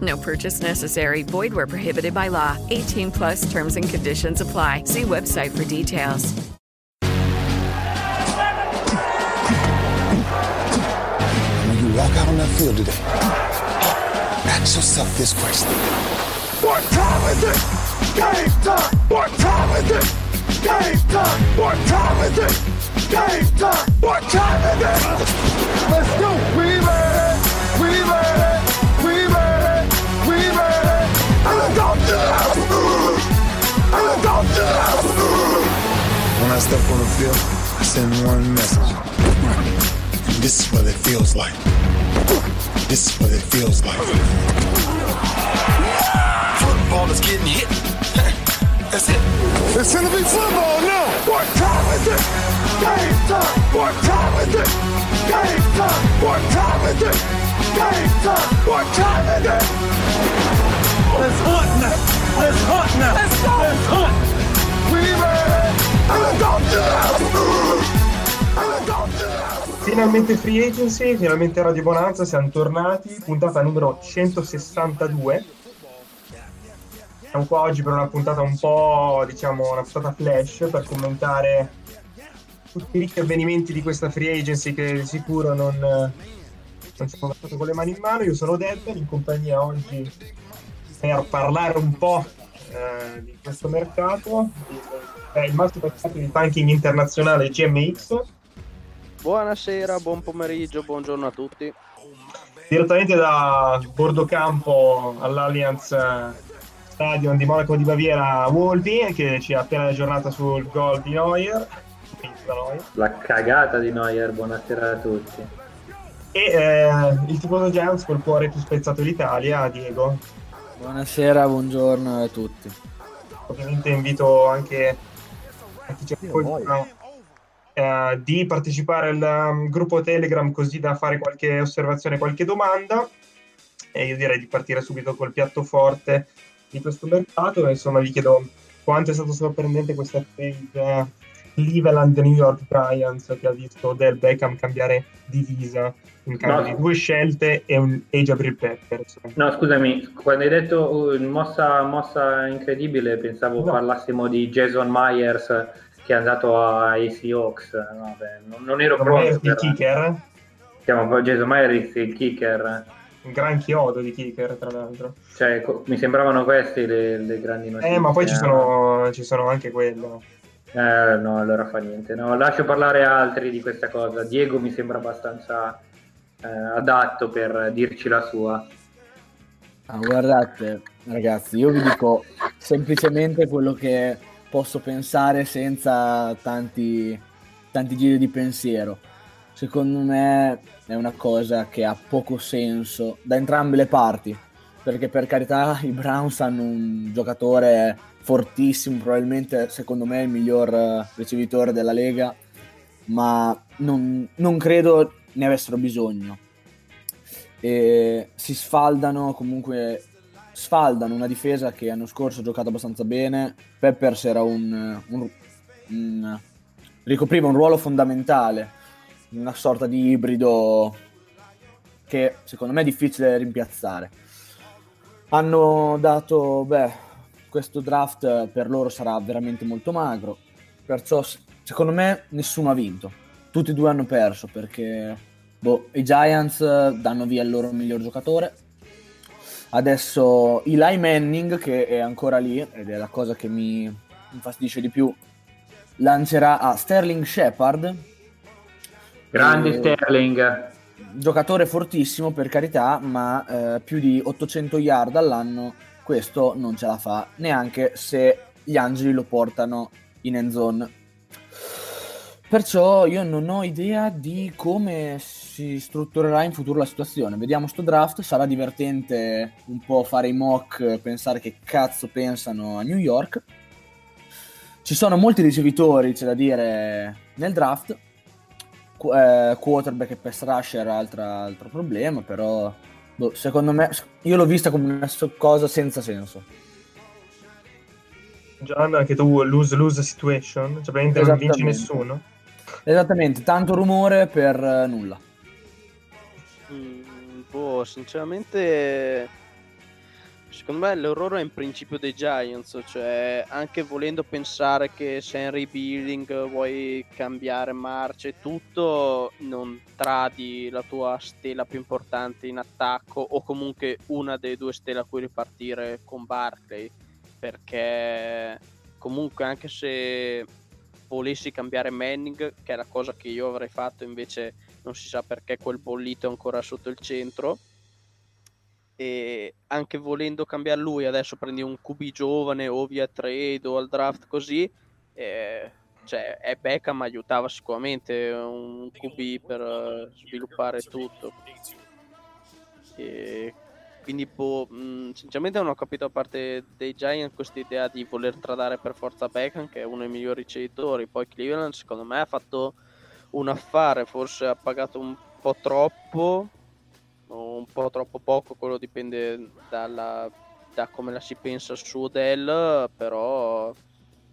No purchase necessary. Void where prohibited by law. 18 plus terms and conditions apply. See website for details. When you walk out on that field today, ask yourself this question. What time is it? Game time! What time is it? Game time! What time is it? Game time! What time is it? Let's go! I step on the field, I send one message. This is what it feels like. This is what it feels like. Football is getting hit. That's it. It's gonna be football now. What time is it? Game time. What time is it? Game time. What time is it? Game time. What time is it? Let's hunt now. Let's hunt now. Let's go. Let's hunt. We made Finalmente Free Agency, finalmente Radio Bonanza, siamo tornati, puntata numero 162. Siamo qua oggi per una puntata un po', diciamo, una puntata flash per commentare tutti i ricchi avvenimenti di questa Free Agency che di sicuro non, non ci hanno lasciato con le mani in mano. Io sono Debber, in compagnia oggi per parlare un po' eh, di questo mercato, è il massimo esperto di tanking internazionale GMX. Buonasera, buon pomeriggio, buongiorno a tutti. direttamente da Bordocampo all'Allianz eh, Stadion di Monaco di Baviera Wolby che ci ha appena aggiornata sul gol di Neuer. La cagata di Neuer, buonasera a tutti. e eh, il tifoso Giants col cuore più spezzato d'Italia Diego Buonasera, buongiorno a tutti. ovviamente invito anche a chi ascolta eh, di partecipare al um, gruppo Telegram così da fare qualche osservazione, qualche domanda. E io direi di partire subito col piatto forte di questo mercato. Insomma vi chiedo quanto è stato sorprendente questa eh, Cleveland New York Giants che ha visto Del Beckham cambiare divisa in cambio No. di due scelte e un e Jabril Pepper insomma. No, scusami, quando hai detto uh, mossa, mossa incredibile, pensavo No. parlassimo di Jason Myers che è andato ai Seahawks. Vabbè, non, non ero pronto. il per- kicker Chiamo Jason Myers il kicker. un gran chiodo di kicker tra l'altro Cioè, co- mi sembravano queste le, le grandi notizie. eh ma poi ci sono, ci sono anche quello Eh, no, allora fa niente. No, lascio parlare altri di questa cosa. Diego mi sembra abbastanza eh, adatto per dirci la sua. Ah, guardate, ragazzi, io vi dico semplicemente quello che posso pensare senza tanti, tanti giri di pensiero. Secondo me è una cosa che ha poco senso da entrambe le parti, perché per carità i Browns hanno un giocatore fortissimo, probabilmente secondo me il miglior eh, ricevitore della Lega, ma non, non credo ne avessero bisogno. E si sfaldano comunque sfaldano una difesa che l'anno scorso ha giocato abbastanza bene Peppers un, un- un- ricopriva un ruolo fondamentale una sorta di ibrido che secondo me è difficile rimpiazzare hanno dato beh questo draft per loro sarà veramente molto magro perciò secondo me nessuno ha vinto tutti e due hanno perso perché boh, i Giants danno via il loro miglior giocatore. Adesso Eli Manning, che è ancora lì, ed è la cosa che mi infastidisce di più, lancerà a Sterling Shepard. Grande Eh, Sterling. Giocatore fortissimo per carità, ma eh, più di 800 yard all'anno questo non ce la fa, neanche se gli angeli lo portano in end zone. Perciò io non ho idea di come si strutturerà in futuro la situazione. Vediamo sto draft, sarà divertente un po' fare i mock, pensare che cazzo pensano a New York. Ci sono molti ricevitori, c'è da dire, nel draft. Eh, quarterback e pass rusher, altra- altro problema, però boh, secondo me io l'ho vista come una cosa senza senso. Gian, anche tu lose-lose situation, cioè praticamente non vince Esattamente. nessuno. Esattamente, tanto rumore per eh, nulla. Mm, boh, sinceramente, secondo me l'errore è in principio dei Giants, cioè anche volendo pensare che sei in rebuilding, vuoi cambiare marce e tutto, non tradi la tua stella più importante in attacco o comunque una delle due stelle a cui ripartire con Barclay, perché comunque anche se volessi cambiare Manning, che è la cosa che io avrei fatto invece non si sa perché quel bollito è ancora sotto il centro. E anche volendo cambiare lui, adesso prendi un QB giovane o via trade o al draft così. eh, cioè, e Beckham aiutava sicuramente un QB per eh, sviluppare tutto. E quindi, boh, mh, sinceramente non ho capito a parte dei Giants questa idea di voler tradare per forza Beckham, che è uno dei migliori ricevitori. Poi Cleveland, secondo me, ha fatto un affare, forse ha pagato un po' troppo un po' troppo poco, quello dipende dalla, da come la si pensa su Odell, però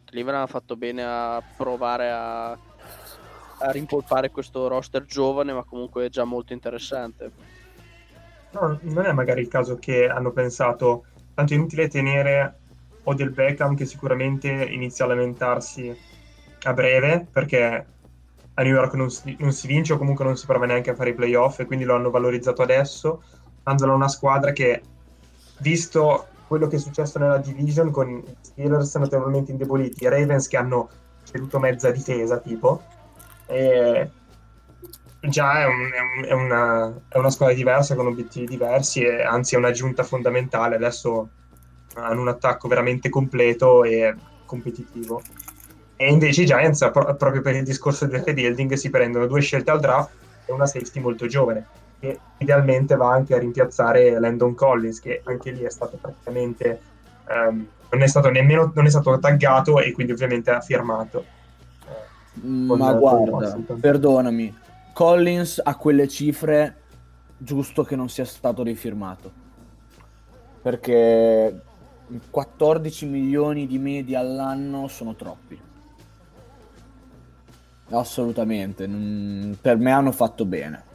Cleveland ha fatto bene a provare a, a rimpolpare questo roster giovane, ma comunque già molto interessante. No, non è magari il caso che hanno pensato tanto è inutile tenere Odell Beckham che sicuramente inizia a lamentarsi a breve perché a New York non si, non si vince o comunque non si prova neanche a fare i playoff e quindi lo hanno valorizzato adesso dandolo a una squadra che visto quello che è successo nella division con i Steelers notevolmente indeboliti i Ravens che hanno ceduto mezza difesa tipo e già è un- è una, è una squadra diversa con obiettivi diversi e anzi è un'aggiunta fondamentale. Adesso hanno un attacco veramente completo e competitivo. E invece i Giants, pro- proprio per il discorso del rebuilding, si prendono due scelte al draft e una safety molto giovane, che idealmente va anche a rimpiazzare Landon Collins, che anche lì è stato praticamente... ehm, non è stato nemmeno non è stato taggato e quindi ovviamente ha firmato. Con- Ma guarda, perdonami, Collins a quelle cifre giusto che non sia stato rifirmato. Perché 14 milioni di media all'anno sono troppi. Assolutamente, per me hanno fatto bene.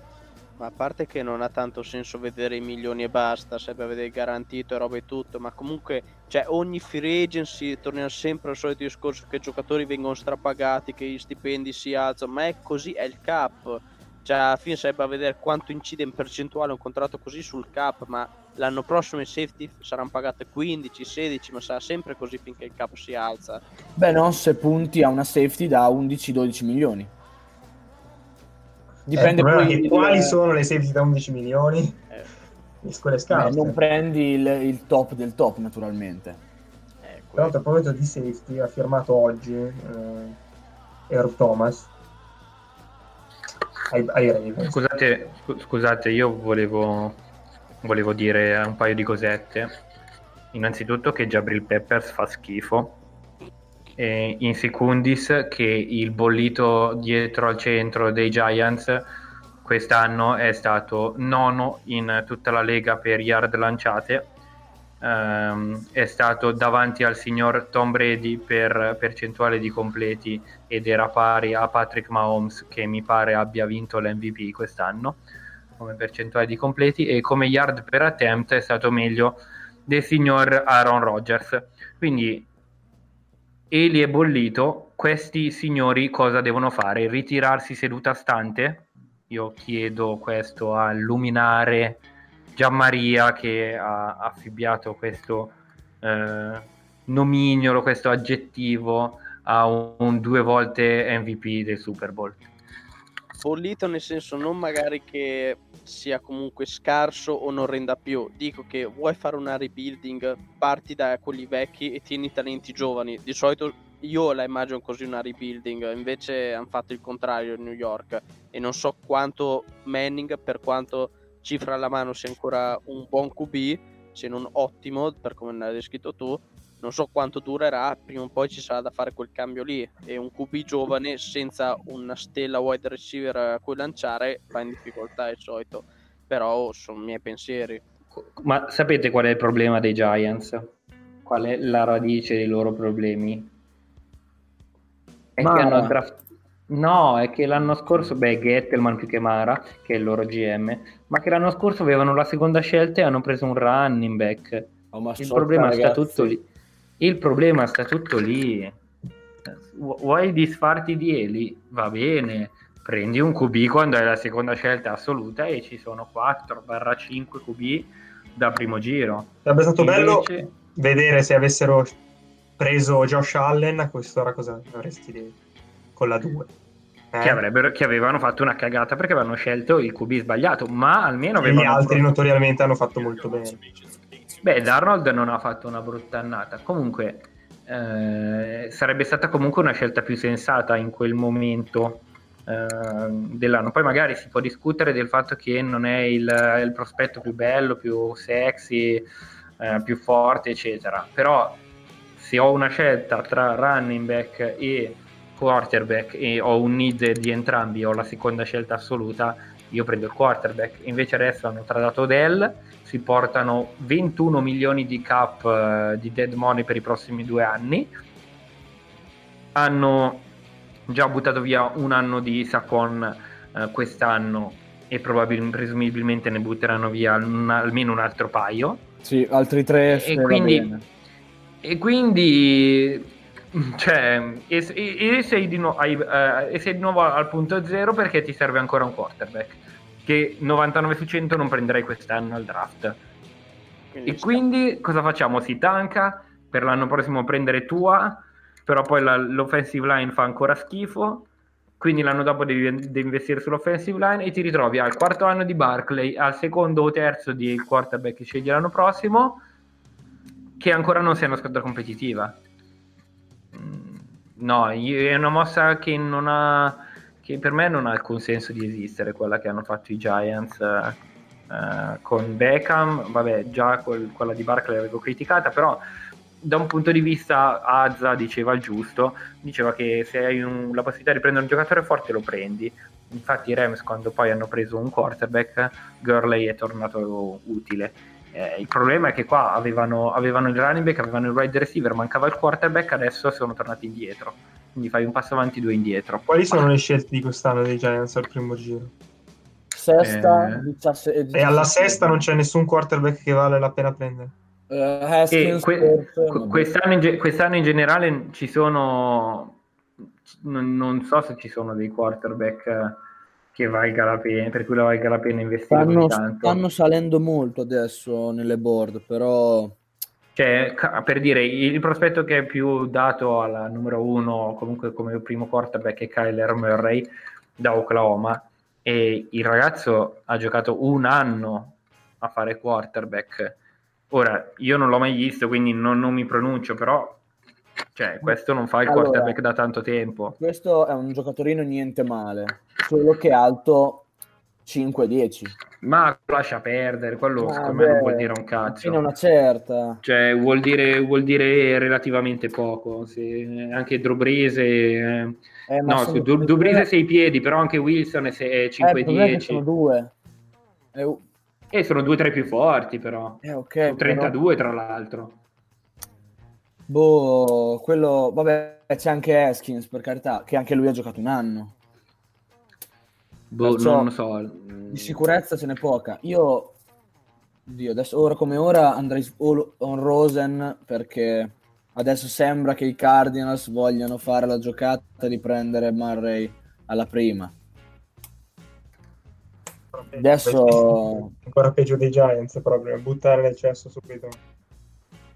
Ma a parte che non ha tanto senso vedere i milioni e basta, a vedere garantito e roba e tutto, ma comunque, cioè, ogni free agency torniamo sempre al solito discorso che i giocatori vengono strapagati, che gli stipendi si alzano, ma è così, è il cap. Cioè, alla fine serve a vedere quanto incide in percentuale un contratto così sul cap, ma l'anno prossimo i safety saranno pagate 15, 16, ma sarà sempre così finché il cap si alza. Beh, non se punti a una safety da 11-12 milioni. Dipende Eh, il problema poi il- quali sono le safety da 11 milioni? Eh, Quelle scarse. non prendi il, il top del top, naturalmente. eh, Tra l'altro, a proposito di safety, ha firmato oggi eh, Earl Thomas ai, ai Ravens. Scusate, scu- scusate, io volevo, volevo dire un paio di cosette. Innanzitutto che Jabril Peppers fa schifo. E in secundis che il bollito dietro al centro dei Giants quest'anno è stato nono in tutta la lega per yard lanciate. Ehm, è stato davanti al signor Tom Brady per percentuale di completi ed era pari a Patrick Mahomes che mi pare abbia vinto l'MVP quest'anno come percentuale di completi e come yard per attempt è stato meglio del signor Aaron Rodgers quindi Eli è bollito questi signori cosa devono fare? ritirarsi seduta stante? io chiedo questo al luminare Gianmaria che ha affibbiato questo eh, nomignolo, questo aggettivo a un, un due volte MVP del Super Bowl. bollito nel senso non magari che sia comunque scarso o non renda più. Dico che vuoi fare una rebuilding, parti da quelli vecchi e tieni i talenti giovani. Di solito io la immagino così una rebuilding, invece hanno fatto il contrario in New York e non so quanto Manning, per quanto cifra alla mano sia ancora un buon QB, se non ottimo per come l'hai descritto tu, non so quanto durerà, prima o poi ci sarà da fare quel cambio lì e un QB giovane senza una stella wide receiver a cui lanciare va in difficoltà di solito, però sono i miei pensieri. Ma sapete qual è il problema dei Giants? Qual è la radice dei loro problemi? È Mara. che hanno draft- No, è che l'anno scorso, beh, Gettelman più che Mara, che è il loro GM, ma che l'anno scorso avevano la seconda scelta e hanno preso un running back. Oh, ma Il sotto, problema sta ragazzi. tutto lì. Il problema sta tutto lì. Vu- Vuoi disfarti di Eli? Va bene. Prendi un QB quando hai la seconda scelta assoluta e ci sono 4-5 QB da primo giro. Sarebbe stato bello Invece- vedere se avessero preso Josh Allen a quest'ora cosa avresti detto con la 2. Eh? Che, che avevano fatto una cagata perché avevano scelto il QB sbagliato, ma almeno E gli avevano altri notoriamente hanno fatto molto bene. Beh, Darnold non ha fatto una brutta annata. Comunque, eh, sarebbe stata comunque una scelta più sensata in quel momento eh, dell'anno. Poi magari si può discutere del fatto che non è il, il prospetto più bello, più sexy, eh, più forte, eccetera. Però se ho una scelta tra running back e quarterback e ho un need di entrambi, ho la seconda scelta assoluta, io prendo il quarterback. Invece adesso hanno tradato Dell, si portano 21 milioni di cap eh, di dead money per i prossimi due anni. Hanno già buttato via un anno di Sacon eh, quest'anno e probabilmente presumibilmente ne butteranno via un- almeno un altro paio. Sì, altri tre. E va quindi-. E quindi, cioè, e, e- e sei nu- hai, eh, e sei di nuovo al punto zero perché ti serve ancora un quarterback che 99 su 100 non prenderai quest'anno al draft. Quindi E quindi cosa facciamo? Si tanca per l'anno prossimo prendere tua, però poi la- l'offensive line fa ancora schifo. Quindi l'anno dopo devi, devi investire sull'offensive line e ti ritrovi al quarto anno di Barclay, al secondo o terzo di quarterback che scegli l'anno prossimo, che ancora non sei una squadra competitiva. Mm, No, è una mossa che non ha che per me non ha il consenso di esistere, quella che hanno fatto i Giants eh, eh, con Beckham, vabbè, già quel- quella di Barclay l'avevo criticata, però da un punto di vista Azza diceva il giusto, diceva che se hai un- la possibilità di prendere un giocatore forte lo prendi. Infatti i Rams quando poi hanno preso un quarterback, Gurley è tornato utile. Eh, il problema è che qua avevano, avevano il running back, avevano il wide receiver, mancava il quarterback, adesso sono tornati indietro. Quindi fai un passo avanti, due indietro. Quali sono le scelte di quest'anno dei Giants al primo giro? Sesta, Eh. 17 E alla sesta non c'è nessun quarterback che vale la pena prendere. Eh, E Haskins, que- quest'anno, in ge- quest'anno in generale ci sono, non, non so se ci sono dei quarterback eh, che valga la pena, per cui la valga la pena investire stanno, stanno salendo molto adesso nelle board, però Cioè, per dire, il prospetto che è più dato alla numero uno, comunque come primo quarterback, è Kyler Murray da Oklahoma. E il ragazzo ha giocato un anno a fare quarterback. Ora, io non l'ho mai visto, quindi non, non mi pronuncio, però cioè, questo non fa il Allora- quarterback da tanto tempo. questo è un giocatorino niente male, solo che alto 5-10. Ma lascia perdere, quello Ah, secondo me non vuol dire un cazzo. Fino a una certa. Cioè, vuol dire, vuol dire relativamente poco. Se, anche è- Eh, ma No, sono- Du- Du Brees è 6 piedi, però anche Wilson è se- è Eh, che 5-10. sono due. Eh, E sono due tra i più forti, però. eh, ok, Sono però- 32, tra l'altro. Boh, quello, vabbè, c'è anche Haskins, per carità, che anche lui ha giocato un anno. Boh, Perciò- non lo so. Di sicurezza ce n'è poca. Io, Dio, adesso ora come ora andrei on Rosen perché adesso sembra che i Cardinals vogliano fare la giocata di prendere Murray alla prima. Adesso Ancora peggio dei Giants proprio, buttare nel cesso subito.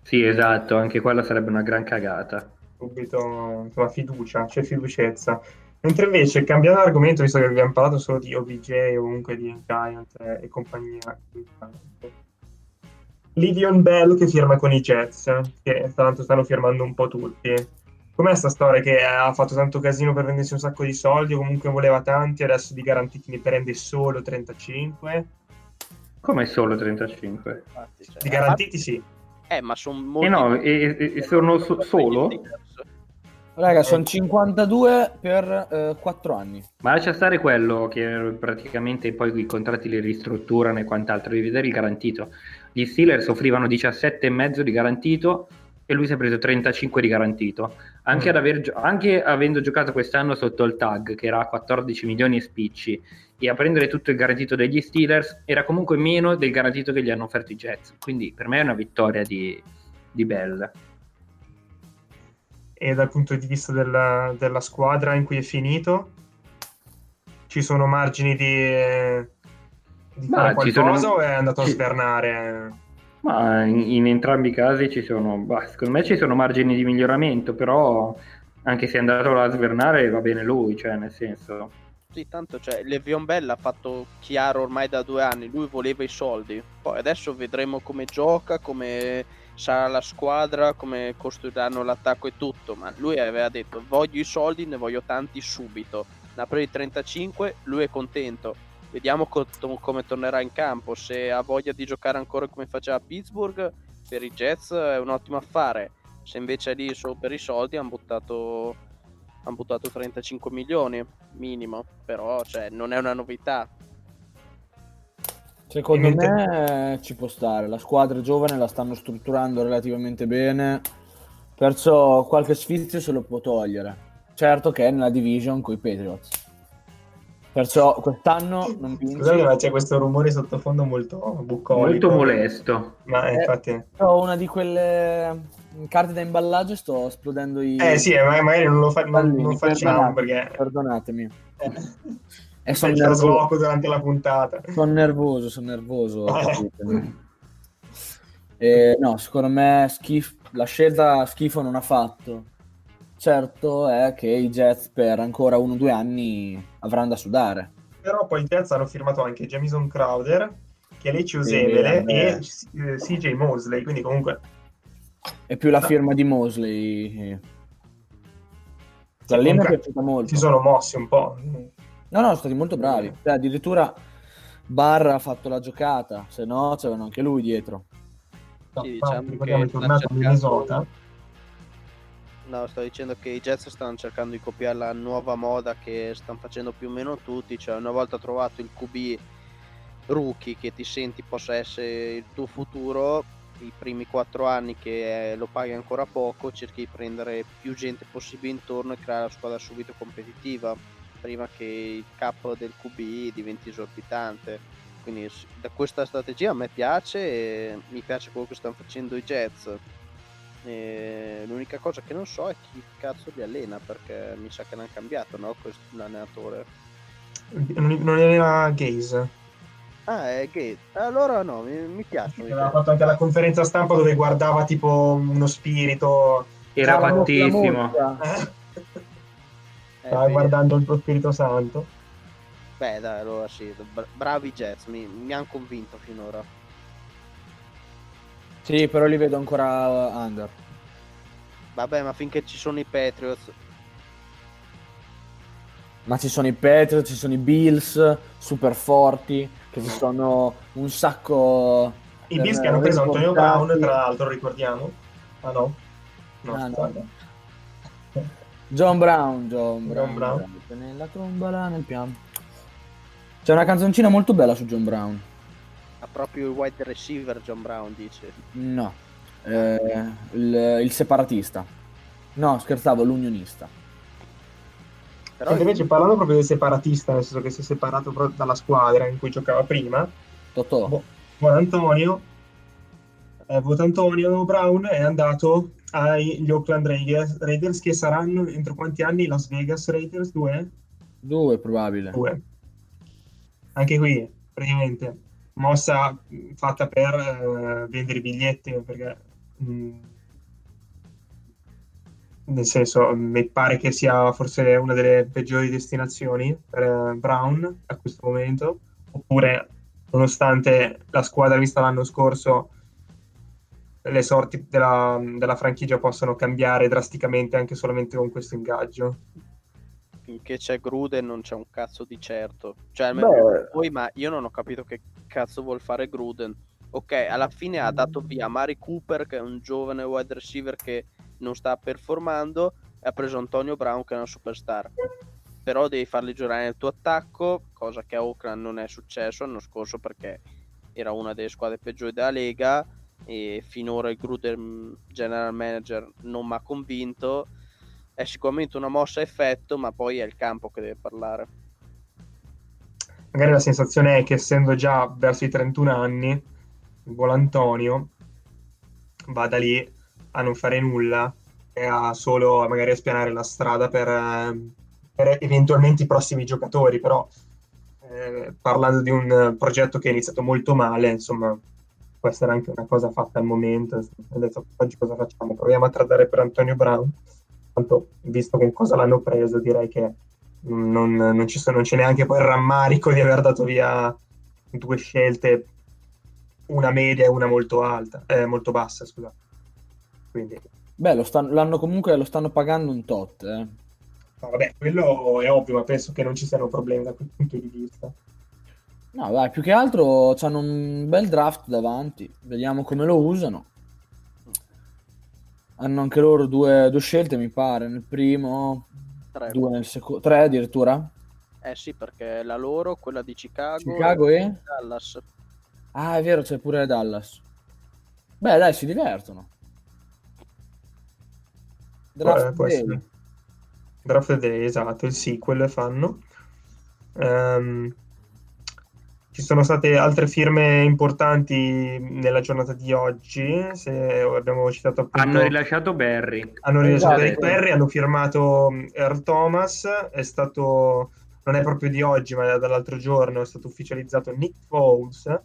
Sì, esatto, anche quella sarebbe una gran cagata. subito insomma, fiducia, c'è fiducezza. Mentre invece, cambiando argomento, visto che abbiamo parlato solo di OBJ o comunque di Giant e compagnia, Livion Bell che firma con i Jets, che tra l'altro stanno firmando un po' tutti. Com'è sta storia che ha fatto tanto casino per vendersi un sacco di soldi, o comunque voleva tanti, adesso di garantiti ne prende solo 35? Come solo 35? Infatti, cioè, Di garantiti sì. Eh, ma sono molti... Eh no, e, e- e sono so- solo? Raga, sono 52 per 4 anni. Ma lascia stare quello che praticamente poi i contratti li ristrutturano e quant'altro, devi vedere il garantito. Gli Steelers offrivano 17,5 di garantito e lui si è preso 35 di garantito. Anche, Mm. ad aver anche avendo giocato quest'anno sotto il tag, che era a 14 milioni e spicci, e a prendere tutto il garantito degli Steelers, era comunque meno del garantito che gli hanno offerto i Jets. Quindi per me è una vittoria di, di Bell. E dal punto di vista della, della squadra in cui è finito, ci sono margini di, di Ma fare ci qualcosa sono- o è andato a ci- svernare? Ma in, in entrambi i casi ci sono, bah, secondo me ci sono margini di miglioramento, però anche se è andato a svernare va bene lui, cioè nel senso... Sì, tanto cioè, Levion Bell ha fatto chiaro ormai da due anni, lui voleva i soldi. Poi adesso vedremo come gioca, come sarà la squadra, come costruiranno l'attacco e tutto. Ma lui aveva detto voglio i soldi, ne voglio tanti subito. Ne ha presi 35, lui è contento. Vediamo co- come tornerà in campo. Se ha voglia di giocare ancora come faceva a Pittsburgh, per i Jets è un ottimo affare. Se invece è lì solo per i soldi, hanno buttato hanno buttato 35 milioni minimo, però cioè, non è una novità. Secondo mentre- me ci può stare. La squadra è giovane, la stanno strutturando relativamente bene. Perciò qualche sfizio se lo può togliere. Certo che è nella division con i Patriots. Perciò quest'anno non vince. Scusate, ma c'è questo rumore sottofondo molto bucolico. Molto molesto. Ma eh, Eh, infatti... Ho una di quelle carte da imballaggio e sto esplodendo i... Eh sì, eh, ma- magari non lo fa- non, non facciamo perché Perdonatemi. eh, E sono nervoso. durante la puntata. Sono nervoso, sono nervoso. Eh. Eh, no, secondo me schif- la scelta schifo non ha fatto. Certo è che i Jets per ancora uno o due anni avranno da sudare. Però poi i Jets hanno firmato anche Jamison Crowder, Sì, Osemele vabbè. e eh, CJ Mosley, quindi comunque E più la firma di Mosley. Zallina mi è piaciuta molto. si sono mossi un po'. No, no, sono stati molto bravi. Cioè, addirittura Barra ha fatto la giocata, se no c'erano anche lui dietro. No, Sì, diciamo ricordiamo che è tornato a stanno Minnesota. No, sto dicendo che i Jets stanno cercando di copiare la nuova moda che stanno facendo più o meno tutti, cioè una volta trovato il QB rookie che ti senti possa essere il tuo futuro, i primi quattro anni che eh, lo paghi ancora poco, cerchi di prendere più gente possibile intorno e creare la squadra subito competitiva, prima che il cap del QB diventi esorbitante. Quindi da questa strategia a me piace e mi piace quello che stanno facendo i Jets. E l'unica cosa che non so è chi cazzo li allena perché mi sa che l'hanno cambiato, no? Questo l'allenatore. Non, non era Gaze. Ah, è Gate. Allora no, mi, mi piace. mi Aveva fatto anche la conferenza stampa dove guardava tipo uno spirito. Era eh, Eh, Stava beh, guardando il tuo Spirito Santo. Beh, dai, allora sì, bra- bravi Jets, mi, mi hanno convinto finora. Sì, però li vedo ancora under. Vabbè, ma finché ci sono i Patriots, Ma ci sono i Patriots, ci sono i Bills, super forti, che ci sono un sacco... I Bills che hanno preso aver Antonio Brown, tra l'altro, ricordiamo. Ah no? No, Ah, no. John Brown, John Brown. John Brown. Nella tromba là nel piano. C'è una canzoncina molto bella su John Brown. ha proprio il wide receiver John Brown, dice. No, eh, il, il separatista. No, scherzavo, l'unionista. Però Senti, invece parlando proprio del separatista, nel senso che si è separato proprio dalla squadra in cui giocava prima, Totò. Boh, buon Antonio, eh, Voto Antonio Brown è andato agli Oakland Raiders, Raiders che saranno entro quanti anni? Las Vegas Raiders? Due? Due probabile. Due. Anche qui, praticamente, mossa mh, fatta per eh, vendere i biglietti, perché mh, nel senso mi pare che sia forse una delle peggiori destinazioni per eh, Brown a questo momento, oppure nonostante la squadra vista l'anno scorso le sorti della, della franchigia possono cambiare drasticamente anche solamente con questo ingaggio. Finché c'è Gruden non c'è un cazzo di certo. Cioè, almeno voi, ma io non ho capito che cazzo vuol fare Gruden. Ok, alla fine ha dato via Mari Cooper, che è un giovane wide receiver che non sta performando, e ha preso Antonio Brown, che è una superstar. Però devi farli giocare nel tuo attacco, cosa che a Oakland non è successo l'anno scorso perché era una delle squadre peggiori della Lega e finora il Gruden general manager non mi ha convinto. È sicuramente una mossa a effetto ma poi è il campo che deve parlare. Magari la sensazione è che essendo già verso i 31 anni il buon Antonio vada lì a non fare nulla e a solo magari a spianare la strada per, per eventualmente i prossimi giocatori però eh, parlando di un progetto che è iniziato molto male insomma può essere anche una cosa fatta al momento. Ho detto, oggi cosa facciamo? Proviamo a tradare per Antonio Brown. Tanto, visto con cosa l'hanno preso, direi che non, non, ci sono, non c'è neanche poi il rammarico di aver dato via due scelte, una media e una molto alta, eh, molto bassa, scusa. Quindi... Beh, lo stanno, l'hanno comunque lo stanno pagando un tot. Eh. No, vabbè, quello è ovvio, ma penso che non ci siano problemi da quel punto di vista. No, dai, più che altro hanno un bel draft davanti. Vediamo come lo usano. Hanno anche loro due, due scelte, mi pare. Nel primo, tre, due nel secondo, tre addirittura. Eh sì, perché la loro, quella di Chicago, Chicago e, e Dallas. Ah, è vero, c'è pure Dallas. Beh, dai, si divertono. Draft Beh, Day. Draft Day, esatto, il sequel fanno. Um, ci sono state altre firme importanti nella giornata di oggi, se abbiamo citato appunto... Hanno rilasciato Barry. Hanno rilasciato Eric Barry, hanno firmato Earl Thomas, è stato, non è proprio di oggi, ma dall'altro giorno è stato ufficializzato Nick Foles.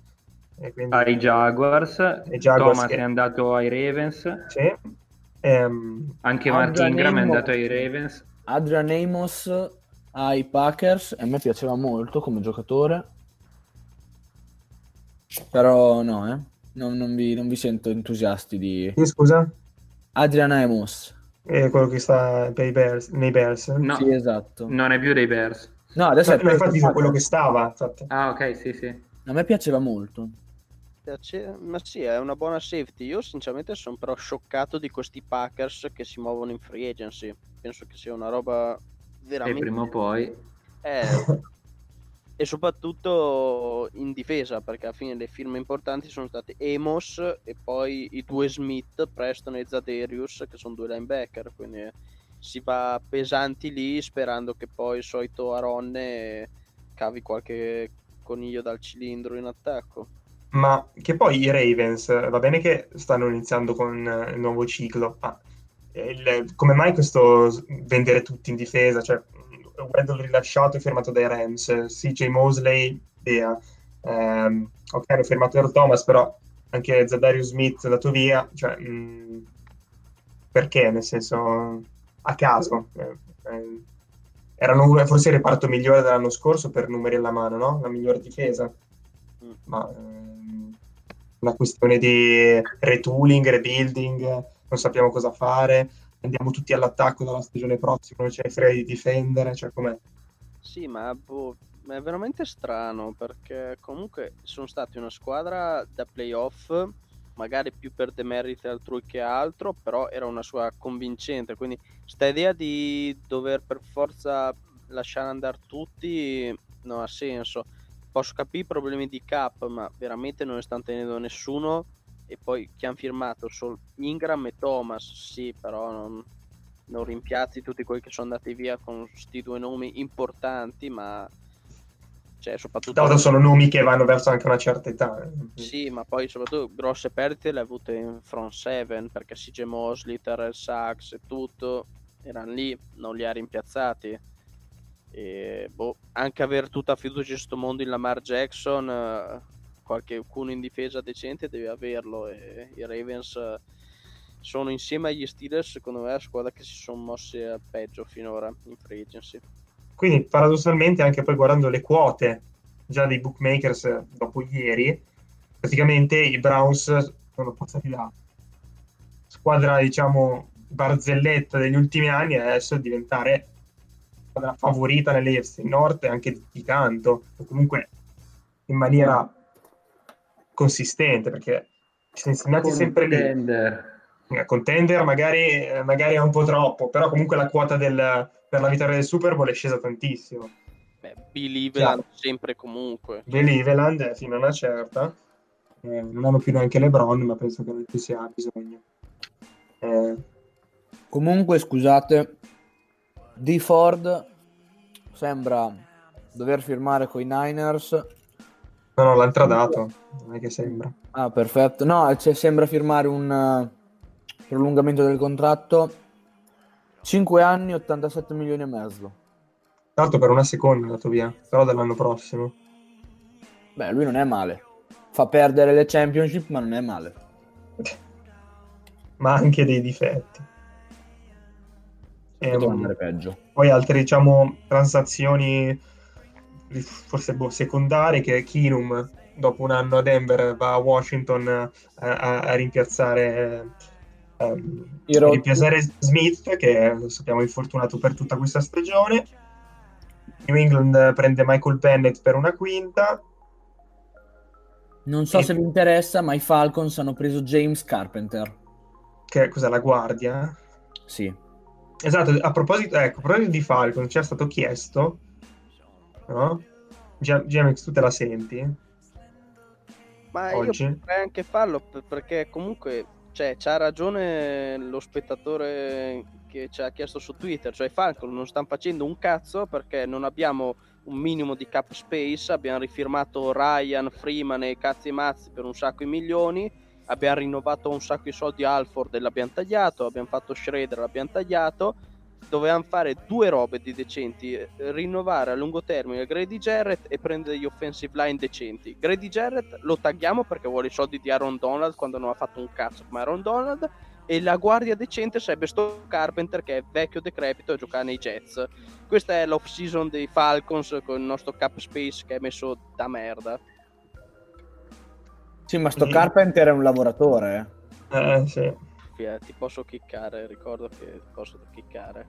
Quindi... ai Jaguars, Jaguars Thomas che... è andato ai Ravens. Sì. Um... Anche Martin Ingram è andato ai Ravens. Adrian Amos ai Packers, a me piaceva molto come giocatore però no, eh. non, non, vi, non, vi, sento entusiasti di... Sì, scusa? Adrian Amos. È quello che sta Bears, nei Bears? No, sì, esatto. Non è più dei Bears. No, adesso no, è infatti è quello che stava. Infatti. Ah, ok, sì, sì. A me piaceva molto. Ma sì, è una buona safety. Io sinceramente sono però scioccato di questi Packers che si muovono in free agency. Penso che sia una roba veramente... E prima o poi... Eh, e soprattutto in difesa perché alla fine le firme importanti sono state Emos e poi i due Smith, Preston e Zaderius che sono due linebacker quindi si va pesanti lì sperando che poi il solito Aronne cavi qualche coniglio dal cilindro in attacco. Ma che poi i Ravens va bene che stanno iniziando con il nuovo ciclo ma il, come mai questo vendere tutti in difesa? Cioè Weddle rilasciato e firmato dai Rams, CJ Mosley via. Um, ok, hanno firmato Earl Thomas, però anche Zadarius Smith è dato via. Cioè, mh, mm, perché? Nel senso, a caso. Eh, eh, erano forse il reparto migliore dell'anno scorso per numeri alla mano, no? La migliore difesa. Mm. Ma ehm, una questione di retooling, rebuilding, non sappiamo cosa fare andiamo tutti all'attacco dalla stagione prossima, non c'è frega di difendere, cioè com'è? Sì, ma boh, è veramente strano perché comunque sono stati una squadra da playoff, magari più per demeriti altrui che altro, però era una sua convincente, quindi questa idea di dover per forza lasciare andare tutti non ha senso. Posso capire i problemi di cap, ma veramente non ne stanno tenendo nessuno e poi chi hanno firmato solo Ingram e Thomas, sì, però non, non rimpiazzi tutti quelli che sono andati via con questi due nomi importanti, ma cioè, soprattutto... Tanto sono nomi che vanno verso anche una certa età. Eh. Sì, ma poi soprattutto grosse perdite le ha avute in front seven, perché CJ Mosley, Terrell Sachs e tutto erano lì, non li ha rimpiazzati. E, boh, anche avere tutta fiducia in questo mondo in Lamar Jackson... Eh, qualcuno in difesa decente deve averlo e i Ravens sono insieme agli Steelers, secondo me, la squadra che si sono mossi al peggio finora in free agency. Quindi paradossalmente anche poi guardando le quote già dei bookmakers dopo ieri, praticamente i Browns sono passati da squadra diciamo barzelletta degli ultimi anni adesso a diventare squadra favorita nell'EFC Nord e anche di tanto, o comunque in maniera consistente perché ci sono insegnati sempre lì. Eh, Contender magari, magari è un po' troppo, però comunque la quota del, per la vittoria del Super Bowl è scesa tantissimo. Beh, Believeland sempre comunque. Believeland fino a una certa. Eh, non hanno più neanche LeBron, ma penso che non ci sia bisogno. Eh, Comunque, scusate, D. Ford sembra dover firmare con i Niners. No, no, l'hanno tradato, non è che sembra. Ah, perfetto. No, cioè, sembra firmare un eh, prolungamento del contratto. 5 anni, 87 milioni e mezzo. L'altro per una seconda è andato via, però dall'anno prossimo. Beh, lui non è male. Fa perdere le championship, ma non è male. Ma anche dei difetti. Poteva Ehm, andare peggio. poi altre diciamo transazioni forse boh, secondarie che Kinum dopo un anno a Denver va a Washington eh, a, a rimpiazzare ehm, I a Rod- rimpiazzare Smith che lo sappiamo infortunato per tutta questa stagione New England prende Michael Bennett per una quinta Non so E- se vi interessa, ma i Falcons hanno preso James Carpenter. che cos'è la guardia Sì. esatto a proposito, ecco, a proposito di Falcon ci è stato chiesto no? G- GMX tu te la senti? Ma Oggi? io potrei anche farlo per- perché comunque cioè, c'ha ragione lo spettatore che ci ha chiesto su Twitter, cioè i Falcon non stanno facendo un cazzo perché non abbiamo un minimo di cap space, abbiamo rifirmato Ryan, Freeman e cazzi e mazzi per un sacco di milioni, abbiamo rinnovato un sacco di soldi Alford e l'abbiamo tagliato, abbiamo fatto Schroeder, l'abbiamo tagliato, dovevamo fare due robe di decenti, eh, rinnovare a lungo termine Grady Jarrett e prendere gli offensive line decenti. Grady Jarrett lo tagliamo perché vuole i soldi di Aaron Donald quando non ha fatto un cazzo come Aaron Donald e la guardia decente sarebbe sto Carpenter che è vecchio decrepito e gioca nei Jets. Questa è l'off season dei Falcons con il nostro cap space che è messo da merda. Sì, ma sto Sì. Carpenter è un lavoratore. eh. Eh, sì. Fia, ti posso kickare, ricordo che posso kickare.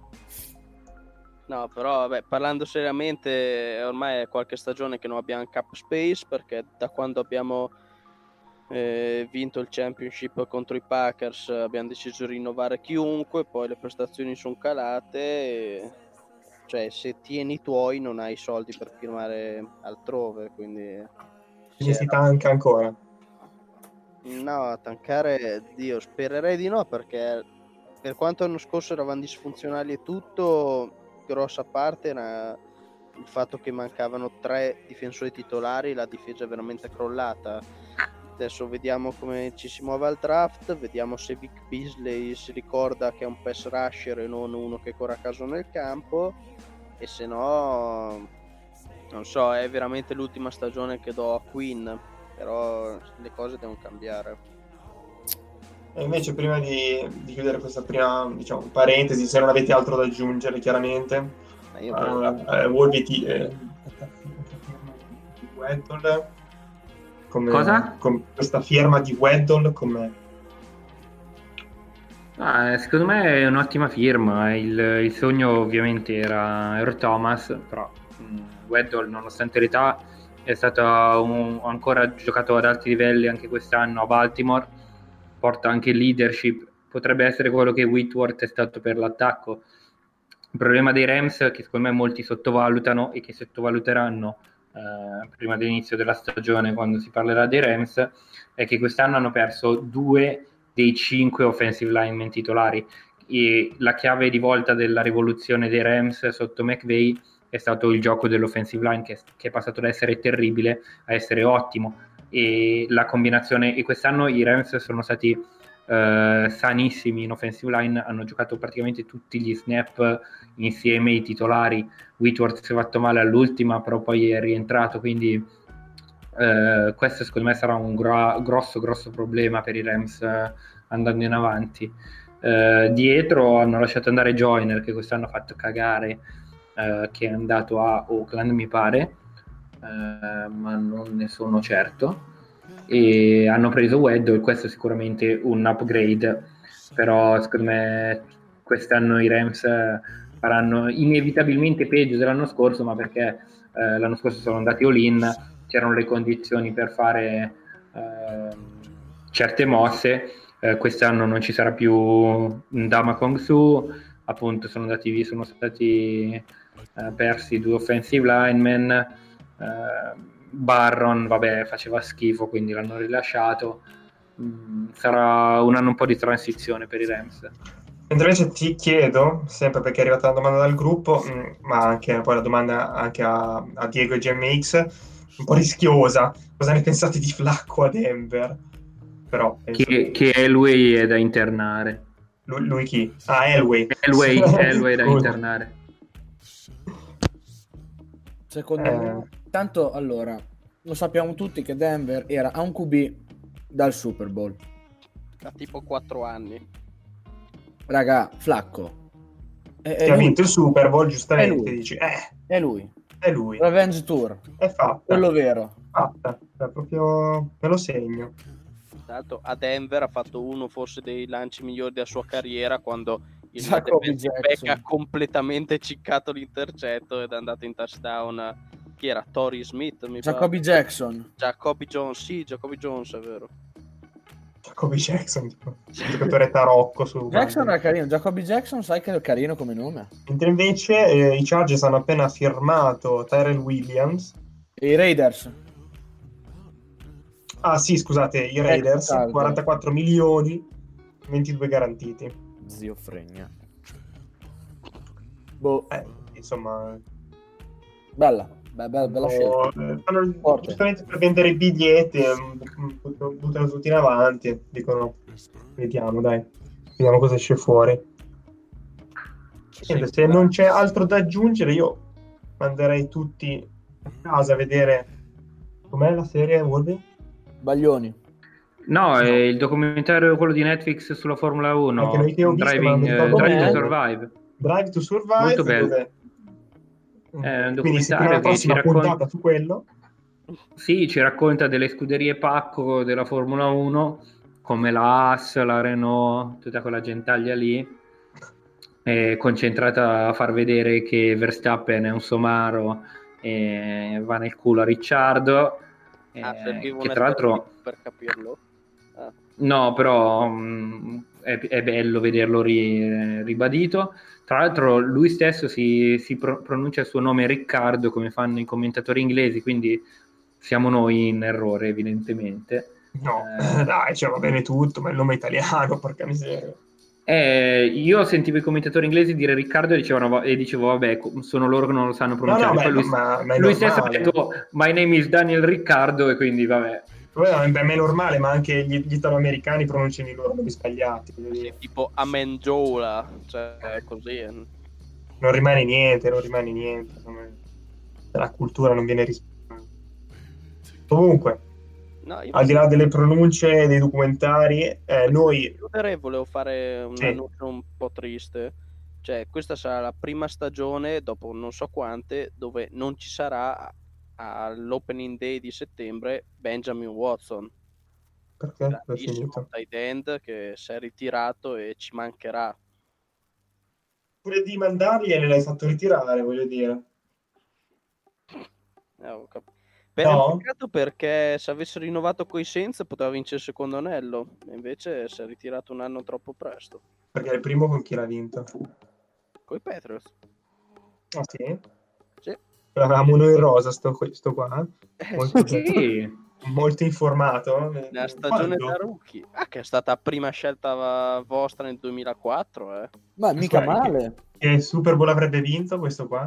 No, però vabbè, parlando seriamente, ormai è qualche stagione che non abbiamo cap space perché da quando abbiamo eh, vinto il championship contro i Packers abbiamo deciso di rinnovare chiunque, poi le prestazioni sono calate, e- cioè se tieni i tuoi non hai soldi per firmare altrove, quindi... Quindi si tanca ancora. No, tankare, Dio, spererei di no perché per quanto l'anno scorso eravamo disfunzionali e tutto, grossa parte era il fatto che mancavano tre difensori titolari, la difesa è veramente crollata. Adesso vediamo come ci si muove al draft, vediamo se Vic Beasley si ricorda che è un pass rusher e non uno che corre a caso nel campo e se no, non so, è veramente l'ultima stagione che do a Queen però le cose devono cambiare. E invece prima di, di chiudere questa prima diciamo, parentesi, se non avete altro da aggiungere chiaramente, Ma io uh, eh, Wolvi ti... eh, Weddle, come, Cosa? com- questa firma di Weddle come... Ah, eh, secondo me è un'ottima firma. Il, il sogno ovviamente era Earl Thomas, però mh, Weddle, nonostante l'età, è stato un- ancora giocato ad alti livelli anche quest'anno a Baltimore. Porta anche leadership. Potrebbe essere quello che Whitworth è stato per l'attacco. Il problema dei Rams, che secondo me molti sottovalutano e che sottovaluteranno eh, prima dell'inizio della stagione, quando si parlerà dei Rams, è che quest'anno hanno perso due dei cinque offensive linemen titolari. E la chiave di volta della rivoluzione dei Rams sotto McVay è stato il gioco dell'offensive line che, che è passato da essere terribile a essere ottimo e la combinazione e quest'anno i Rams sono stati eh, sanissimi in offensive line hanno giocato praticamente tutti gli snap insieme i titolari Whitworth si è fatto male all'ultima però poi è rientrato quindi eh, questo secondo me sarà un gro- grosso grosso problema per i Rams eh, andando in avanti. Eh, dietro hanno lasciato andare Joyner che quest'anno ha fatto cagare, eh, che è andato a Oakland mi pare, eh, ma non ne sono certo. E hanno preso Weddle, questo è sicuramente un upgrade, però secondo me quest'anno i Rams faranno inevitabilmente peggio dell'anno scorso, ma perché eh, l'anno scorso sono andati all-in, c'erano le condizioni per fare eh, certe mosse, eh, quest'anno non ci sarà più Dama Kong Su, appunto sono andati sono stati eh, persi due offensive linemen, eh, Barron vabbè faceva schifo quindi l'hanno rilasciato, mm, sarà un anno un po' di transizione per i Rams. Mentre invece ti chiedo, sempre perché è arrivata la domanda dal gruppo, mh, ma anche poi la domanda anche a, a Diego e GMX, un po' rischiosa, cosa ne pensate di Flacco a Denver? Però penso Che, che Elway è da internare. lui, lui chi? Ah, Elway. Elway, Elway da internare. Secondo Eh. me, tanto allora, lo sappiamo tutti che Denver era a un QB dal Super Bowl. Da tipo 4 anni. Raga, Flacco. È, è ha lui, vinto il Super Bowl, È giustamente, lui. dici, eh, è lui. è lui, Revenge Tour, è fatta, quello vero. fatta, è proprio, me lo segno. L'altro a Denver ha fatto uno forse dei lanci migliori della sua carriera quando Jacoby Jackson. ha completamente ciccato l'intercetto ed è andato in touchdown. Chi era? Tori Smith, mi Jacoby pare. Jackson. Jacoby Jones, sì, Jacoby Jones è vero. Jacoby Jackson, tipo, giocatore tarocco su Jackson era carino. Jacoby Jackson, sai che è carino come nome. Mentre invece eh, i Chargers hanno appena firmato Tyrell Williams. E i Raiders. Ah sì, scusate, i Raiders, salve. 44 milioni, 22 garantiti. Zio Fregna. Boh, Eh, insomma, bella. Be- be- bella scelta. oh, eh, fanno giustamente per vendere i biglietti, eh, buttano buttano tutti in avanti, dicono, vediamo dai, vediamo cosa esce fuori. Niente, se non c'è altro da aggiungere, io manderei tutti a casa a vedere com'è la serie Wolverine. Baglioni. No, è il documentario quello di Netflix sulla Formula 1, Anche noi che ho visto, Driving, eh, Drive to. Survive. Drive to Survive. Molto bello. dove- È un documentario che ci racconta- puntata su quello. Sì, ci racconta delle scuderie pacco della Formula 1, come la Haas, la Renault, tutta quella gentaglia lì, è concentrata a far vedere che Verstappen è un somaro e va nel culo a Ricciardo, Ah, eh, che tra l'altro... per capirlo. No, però mh, è, è bello vederlo ri- ribadito. Tra l'altro, lui stesso si, si pro- pronuncia il suo nome Riccardo come fanno i commentatori inglesi, quindi siamo noi in errore, evidentemente. No, Eh. dai, cioè, va bene tutto, ma il nome italiano, porca miseria. Eh, io sentivo i commentatori inglesi dire Riccardo e, dicevano, va- e dicevo, vabbè, sono loro che non lo sanno No, pronunciare. no, Poi ma, lui, ma, ma lui stesso ha detto, My name is Daniel Riccardo, e quindi vabbè. Beh, beh, ma è normale, ma anche gli, gli italoamericani pronunciano i loro nomi sbagliati. sì, tipo Amenjola, cioè così. eh. Non rimane niente, non rimane niente. insomma. La cultura non viene rispettata. Comunque, No, al di là delle pronunce dei documentari, eh, noi chiudere volevo fare un Sì. annuncio un po' triste. Cioè, questa sarà la prima stagione dopo non so quante dove non ci sarà all'opening day di settembre Benjamin Watson, perché finito. tight end che si è ritirato e ci mancherà. Pure di mandarli e l'hai fatto ritirare, voglio dire. Eh, ho cap- No? perché se avesse rinnovato coi Saints poteva vincere il secondo anello, invece si è ritirato un anno troppo presto. Perché è il primo con chi l'ha vinto. Coi Patriots. Ah sì? L'avevamo noi in rosa, sto, sto qua. Eh, Molto, Sì, molto informato. Nella stagione Quando? da rookie. Ah, che è stata prima scelta vostra nel 2004, eh. Ma mica Guarda, male. Che Super Bowl avrebbe vinto questo qua?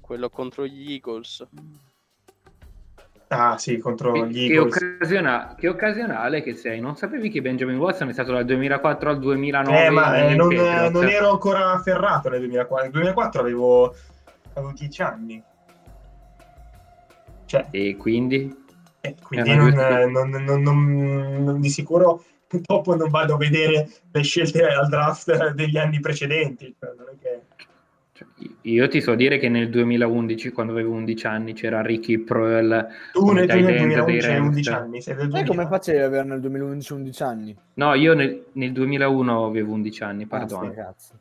Quello contro gli Eagles. Ah sì, contro Che, gli che Eagles. occasiona- che occasionale che sei, non sapevi che Benjamin Watson è stato dal 2004 al 2009 Eh, ma eh, non, non ero ancora afferrato nel 2004. Nel 2004 avevo, avevo 10 anni. Cioè, E quindi? eh, quindi non, non- non- non- non- di sicuro dopo non vado a vedere le scelte al draft degli anni precedenti. Cioè, non è che... Cioè, io ti so dire che nel 2011, quando avevo 11 anni, c'era Ricky Proel Tu come nel, tu tight nel end 2011 dei hai Rams. 11 anni, sei del E 2000. come facevi ad avere nel 2011 11 anni? No, io nel, nel 2001 avevo 11 anni, Ah, perdono. sti cazzi.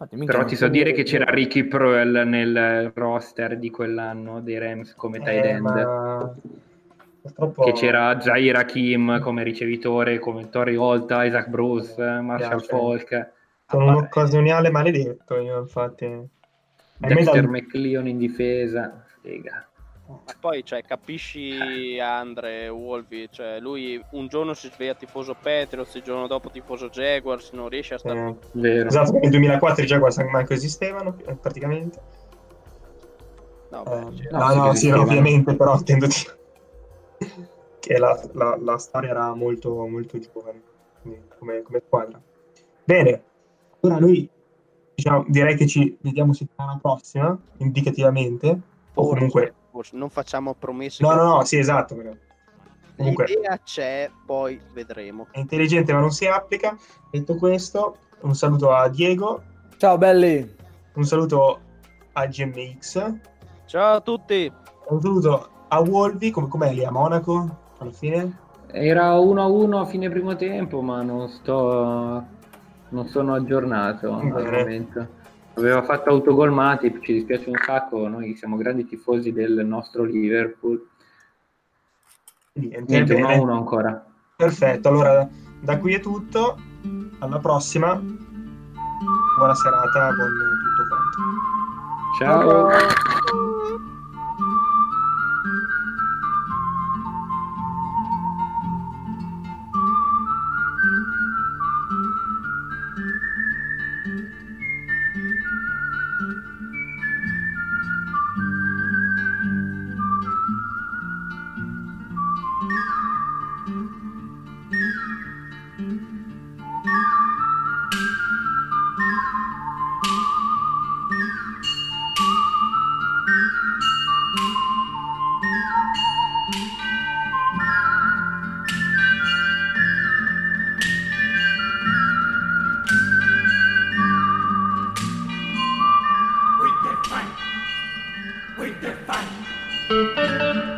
Infatti, Però ti so dire che c'era Ricky Proel nel roster di quell'anno dei Rams come tight Eh, end. ma... Purtroppo... Che c'era Jair Hakim come ricevitore, come Torrey Holta, Isaac Bruce, Marshall piace. Falk, Sono un occasionale maledetto, io infatti. Dexter dal- McLeon in difesa. Figa. Poi, cioè, capisci Andre Wolvi, cioè, lui un giorno si sveglia tifoso Patriots, il giorno dopo tifoso Jaguars, non riesce a stare... eh, Vero. esatto, nel 2004 i Jaguars manco esistevano, eh, praticamente. No, Eh, beh, no, sì no, sì, esistevano. ovviamente, però intendo dire che la, la- la storia era molto, molto giovane come, come squadra. Bene, ora noi diciamo, direi che ci vediamo settimana prossima, indicativamente, o forse- comunque... forse non facciamo promesse. No, no, no, sì, esatto. però. Comunque, L'idea c'è, poi vedremo. è intelligente ma non si applica. Detto questo, un saluto a Diego, Ciao belli! un saluto a GMX, Ciao a tutti! un saluto a Wolvi, come com'è lì a Monaco alla fine? Era 1-1 a fine primo tempo, ma non sto non sono aggiornato al momento. Aveva fatto autogol Matip, ci dispiace un sacco, noi siamo grandi tifosi del nostro Liverpool. Niente, Niente, bene. 1-1 ancora. Perfetto, allora da qui è tutto, alla prossima, buona serata, buon tutto quanto. Ciao. Música